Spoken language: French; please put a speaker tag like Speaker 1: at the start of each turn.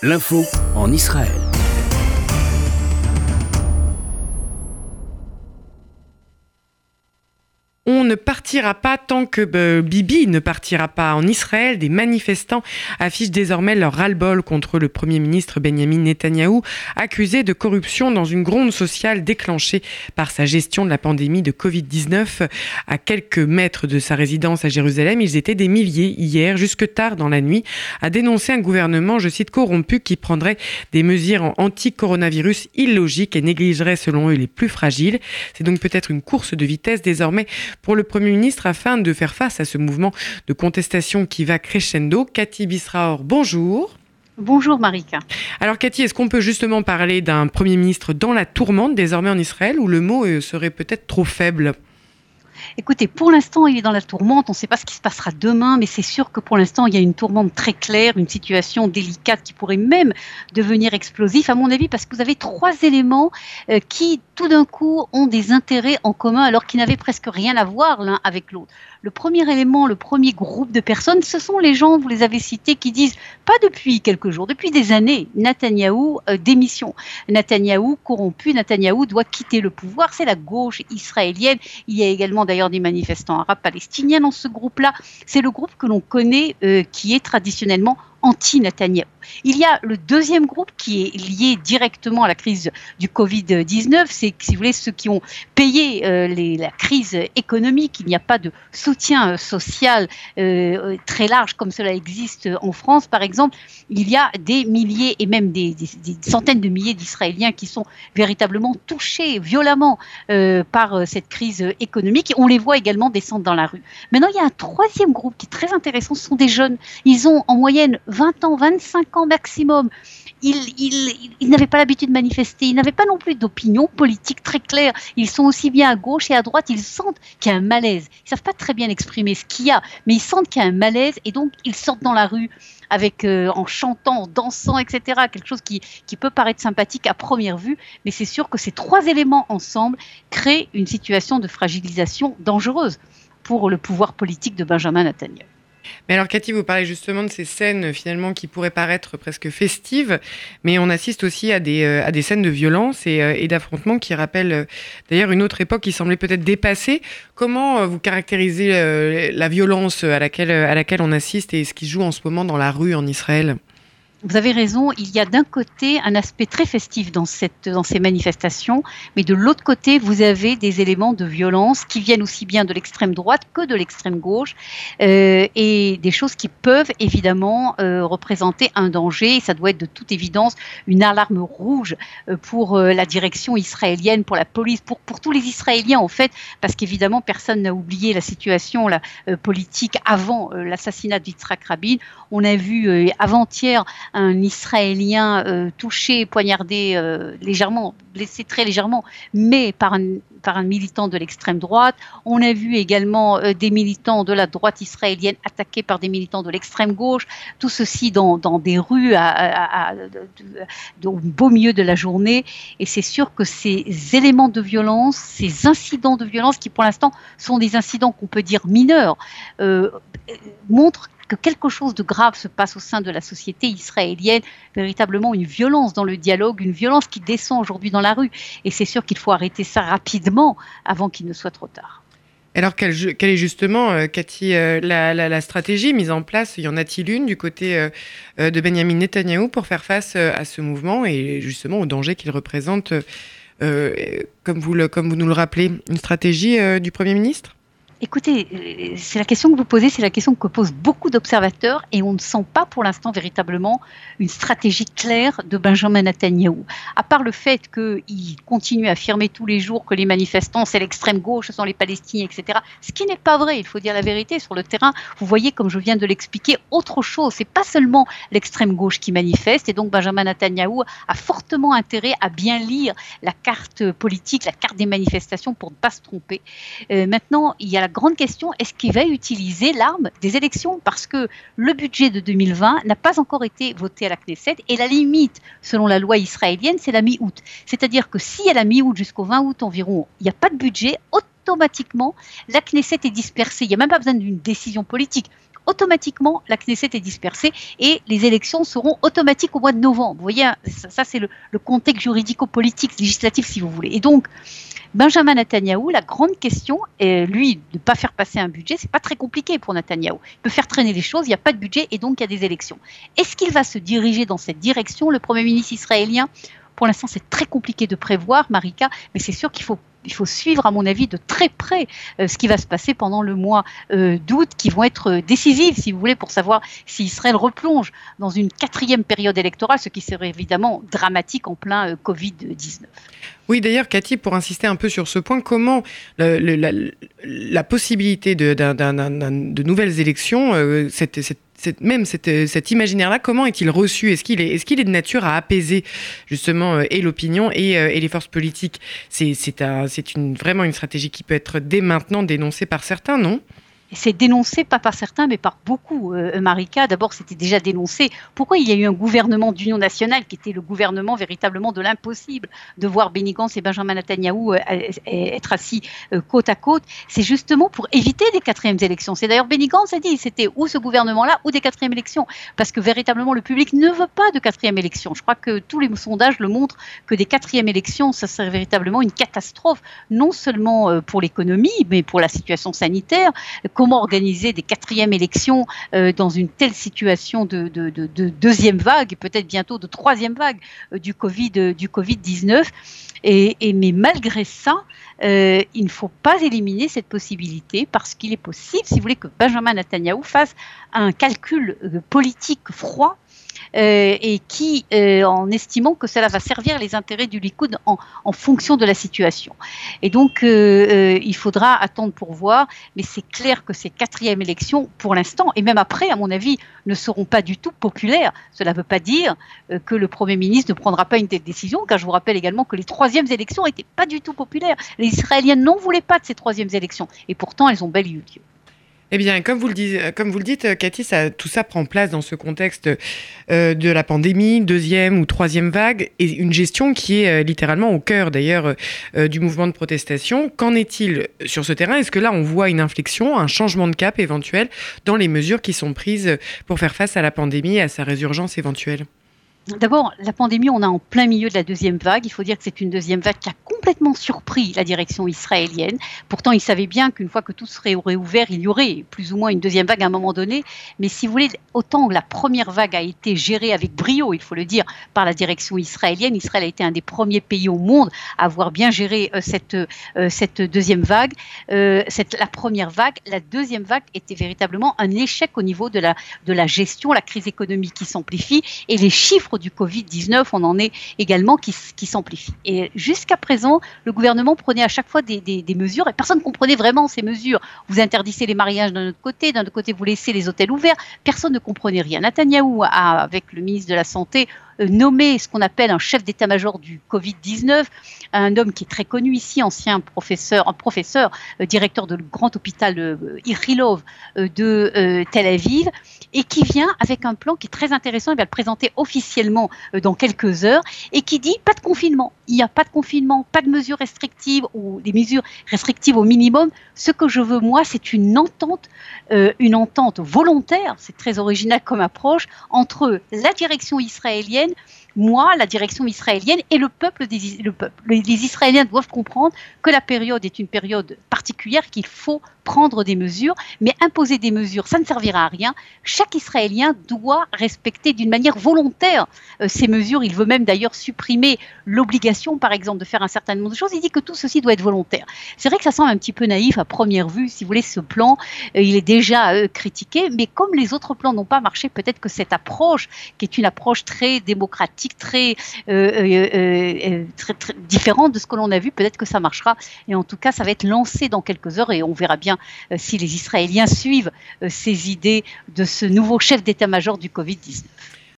Speaker 1: L'info en Israël.
Speaker 2: On ne partira pas tant que euh, Bibi ne partira pas en Israël. Des manifestants affichent désormais leur ras-le-bol contre le Premier ministre Benjamin Netanyahou, accusé de corruption dans une gronde sociale déclenchée par sa gestion de la pandémie de Covid-19. À quelques mètres de sa résidence à Jérusalem, ils étaient des milliers hier, jusque tard dans la nuit, à dénoncer un gouvernement, je cite, corrompu qui prendrait des mesures anti-coronavirus illogiques et négligerait selon eux les plus fragiles. C'est donc peut-être une course de vitesse désormais pour le Premier ministre afin de faire face à ce mouvement de contestation qui va crescendo. Cathy Bisraor, bonjour.
Speaker 3: Bonjour Marika.
Speaker 2: Alors Cathy, est-ce qu'on peut justement parler d'un Premier ministre dans la tourmente désormais en Israël ou le mot euh, serait peut-être trop faible?
Speaker 3: Écoutez, pour l'instant, il est dans la tourmente. On ne sait pas ce qui se passera demain, mais c'est sûr que pour l'instant, il y a une tourmente très claire, une situation délicate qui pourrait même devenir explosive, à mon avis, parce que vous avez trois éléments euh, qui, tout d'un coup, ont des intérêts en commun alors qu'ils n'avaient presque rien à voir l'un avec l'autre. Le premier élément, le premier groupe de personnes, ce sont les gens, vous les avez cités, qui disent, pas depuis quelques jours, depuis des années, Netanyahou euh, démission. Netanyahou corrompu, Netanyahou doit quitter le pouvoir. C'est la gauche israélienne. Il y a également d'ailleurs des manifestants arabes palestiniens dans ce groupe-là. C'est le groupe que l'on connaît euh, qui est traditionnellement anti-Netanyahou. Il y a le deuxième groupe qui est lié directement à la crise du Covid-19, c'est, si vous voulez, ceux qui ont payé euh, la crise économique. Il n'y a pas de soutien euh, social euh, très large comme cela existe en France, par exemple. Il y a des milliers et même des, centaines de milliers d'Israéliens qui sont véritablement touchés violemment par cette crise économique. On les voit également descendre dans la rue. Maintenant, il y a un troisième groupe qui est très intéressant, ce sont des jeunes. Ils ont en moyenne 20 ans, 25 ans maximum. Ils, n'avaient pas l'habitude de manifester, ils n'avaient pas non plus d'opinion politique très claire. Ils sont aussi bien à gauche et à droite, ils sentent qu'il y a un malaise. Ils ne savent pas très bien exprimer ce qu'il y a, mais ils sentent qu'il y a un malaise et donc ils sortent dans la rue avec euh, en chantant, en dansant, etc. Quelque chose qui, qui peut paraître sympathique à première vue, mais c'est sûr que ces trois éléments ensemble créent une situation de fragilisation dangereuse pour le pouvoir politique de Benjamin Netanyahu.
Speaker 2: Mais alors, Cathy, vous parlez justement de ces scènes finalement qui pourraient paraître presque festives, mais on assiste aussi à des, euh, à des scènes de violence et, euh, d'affrontements qui rappellent euh, d'ailleurs une autre époque qui semblait peut-être dépassée. Comment vous caractérisez la violence à laquelle, à laquelle on assiste et ce qui joue en ce moment dans la rue en Israël?
Speaker 3: Vous avez raison, il y a d'un côté un aspect très festif dans, cette, dans ces manifestations, mais de l'autre côté, vous avez des éléments de violence qui viennent aussi bien de l'extrême droite que de l'extrême gauche, euh, et des choses qui peuvent évidemment euh, représenter un danger. ça doit être de toute évidence une alarme rouge euh, pour la direction israélienne, pour la police, pour, pour tous les Israéliens en fait, parce qu'évidemment personne n'a oublié la situation politique avant l'assassinat d'Yitzhak Rabin. On a vu avant-hier un Israélien euh, touché, poignardé euh, légèrement, blessé très légèrement, mais par un, par un militant de l'extrême droite. On a vu également euh, des militants de la droite israélienne attaqués par des militants de l'extrême gauche. Tout ceci dans, dans des rues au beau milieu de la journée. Et c'est sûr que ces éléments de violence, ces incidents de violence, qui pour l'instant sont des incidents qu'on peut dire mineurs, montrent que quelque chose de grave se passe au sein de la société israélienne, véritablement une violence dans le dialogue, une violence qui descend aujourd'hui dans la rue. Et c'est sûr qu'il faut arrêter ça rapidement avant qu'il ne soit trop tard.
Speaker 2: Alors, quelle, est justement, euh, Cathy, euh, la, stratégie mise en place? Y en a-t-il une du côté euh, de Benjamin Netanyahou pour faire face à ce mouvement et justement au danger qu'il représente, comme, vous comme vous nous le rappelez, une stratégie du Premier ministre?
Speaker 3: Écoutez, euh, c'est la question que vous posez, c'est la question que posent beaucoup d'observateurs et on ne sent pas pour l'instant véritablement une stratégie claire de Benjamin Netanyahu. À part le fait qu'il continue à affirmer tous les jours que les manifestants, c'est l'extrême gauche, ce sont les Palestiniens, etc. Ce qui n'est pas vrai, il faut dire la vérité. Sur le terrain, vous voyez, comme je viens de l'expliquer, autre chose. C'est pas seulement l'extrême gauche qui manifeste et donc Benjamin Netanyahu a fortement intérêt à bien lire la carte politique, la carte des manifestations pour ne pas se tromper. Euh, maintenant, il y a la grande question, est-ce qu'il va utiliser l'arme des élections? Parce que le budget de 2020 n'a pas encore été voté à la Knesset et la limite, selon la loi israélienne, c'est la mi-août. C'est-à-dire que si à la mi-août jusqu'au 20 août environ, il n'y a pas de budget, automatiquement, la Knesset est dispersée. Il n'y a même pas besoin d'une décision politique automatiquement la Knesset est dispersée et les élections seront automatiques au mois de novembre. Vous voyez, ça, c'est le, le contexte juridico-politique, législatif si vous voulez. Et donc, Benjamin Netanyahou, la grande question, est, lui, de ne pas faire passer un budget, c'est pas très compliqué pour Netanyahou. Il peut faire traîner les choses, il n'y a pas de budget et donc il y a des élections. Est-ce qu'il va se diriger dans cette direction, le Premier ministre israélien? Pour l'instant, c'est très compliqué de prévoir, Marika, mais c'est sûr qu'il faut il faut suivre, à mon avis, de très près euh, ce qui va se passer pendant le mois euh, d'août, qui vont être euh, décisifs, si vous voulez, pour savoir si Israël replonge dans une quatrième période électorale, ce qui serait évidemment dramatique en plein Covid-19.
Speaker 2: Oui, d'ailleurs, Cathy, pour insister un peu sur ce point, comment la, possibilité de, de, nouvelles élections, cette, cette même euh, cet imaginaire-là, comment est-il reçu? Est-ce qu'il est, de nature à apaiser justement euh, et l'opinion euh, et, les forces politiques? C'est vraiment une stratégie qui peut être dès maintenant dénoncée par certains, non?
Speaker 3: C'est dénoncé, pas par certains, mais par beaucoup. Euh, Marika, d'abord, c'était déjà dénoncé. Pourquoi il y a eu un gouvernement d'union nationale qui était le gouvernement véritablement de l'impossible de voir Benny et Benjamin Netanyahu euh, être assis euh, côte à côte? C'est justement pour éviter des quatrièmes élections. C'est d'ailleurs Benny Gantz a dit c'était ou ce gouvernement-là ou des quatrièmes élections. Parce que véritablement, le public ne veut pas de quatrième élection. Je crois que tous les sondages le montrent que des quatrièmes élections, ça serait véritablement une catastrophe, non seulement pour l'économie, mais pour la situation sanitaire comment organiser des quatrièmes élections euh, dans une telle situation de, deuxième vague, peut-être bientôt de troisième vague euh, du Covid euh, du Covid 19. Et, mais malgré ça, il ne faut pas éliminer cette possibilité parce qu'il est possible, si vous voulez, que Benjamin Netanyahu fasse un calcul politique froid euh, et qui, euh, en estimant que cela va servir les intérêts du Likoud en, fonction de la situation. Et donc, euh, il faudra attendre pour voir, mais c'est clair que ces quatrièmes élections, pour l'instant, et même après, à mon avis, ne seront pas du tout populaires. Cela ne veut pas dire que le Premier ministre ne prendra pas une telle décision, car je vous rappelle également que les troisièmes élections n'étaient pas du tout populaires. Les Israéliens n'en voulaient pas de ces troisièmes élections, et pourtant elles ont bel eu lieu.
Speaker 2: Eh bien, comme vous le le dites Cathy, ça, tout ça prend place dans ce contexte euh, de la pandémie, deuxième ou troisième vague, et une gestion qui est euh, littéralement au cœur d'ailleurs euh, du mouvement de protestation. Qu'en est-il sur ce terrain? Est-ce que là, on voit une inflexion, un changement de cap éventuel dans les mesures qui sont prises pour faire face à la pandémie et à sa résurgence éventuelle?
Speaker 3: D'abord, la pandémie, on est en plein milieu de la deuxième vague. Il faut dire que c'est une deuxième vague qui a complètement surpris la direction israélienne. Pourtant, ils savaient bien qu'une fois que tout serait réouvert, il y aurait plus ou moins une deuxième vague à un moment donné. Mais si vous voulez, autant la première vague a été gérée avec brio, il faut le dire, par la direction israélienne, Israël a été un des premiers pays au monde à avoir bien géré euh, cette, euh, cette deuxième vague. Euh, la première vague, la deuxième vague était véritablement un échec au niveau de la, de la gestion, la crise économique qui s'amplifie et les chiffres du Covid-19, on en est également qui, s'amplifie. Et jusqu'à présent, le gouvernement prenait à chaque fois des, mesures et personne ne comprenait vraiment ces mesures. Vous interdissez les mariages d'un autre côté, d'un autre côté vous laissez les hôtels ouverts, personne ne comprenait rien. Netanyahou avec le ministre de la Santé, euh, nommé ce qu'on appelle un chef d'état-major du Covid-19, un homme qui est très connu ici, ancien professeur, professeur, euh, directeur de grand hôpital euh, Irilov de Tel Aviv, et qui vient avec un plan qui est très intéressant, il va le présenter officiellement dans quelques heures, et qui dit pas de confinement. Il n'y a pas de confinement, pas de mesures restrictives ou des mesures restrictives au minimum. Ce que je veux, moi, c'est une entente, une entente volontaire, c'est très original comme approche, entre la direction israélienne moi, la direction israélienne et le peuple, des. Les Israéliens doivent comprendre que la période est une période particulière, qu'il faut prendre des mesures, mais imposer des mesures, ça ne servira à rien. Chaque Israélien doit respecter d'une manière volontaire euh, ces mesures. Il veut même d'ailleurs supprimer l'obligation, par exemple, de faire un certain nombre de choses. Il dit que tout ceci doit être volontaire. C'est vrai que ça semble un petit peu naïf à première vue. Si vous voulez, ce plan, euh, il est déjà euh, critiqué, mais comme les autres plans n'ont pas marché, peut-être que cette approche, qui est une approche très démocratique, très, très, très différente de ce que l'on a vu, peut-être que ça marchera. Et en tout cas, ça va être lancé dans quelques heures et on verra bien euh, si les Israéliens suivent euh, ces idées de ce nouveau chef d'état-major du Covid-19.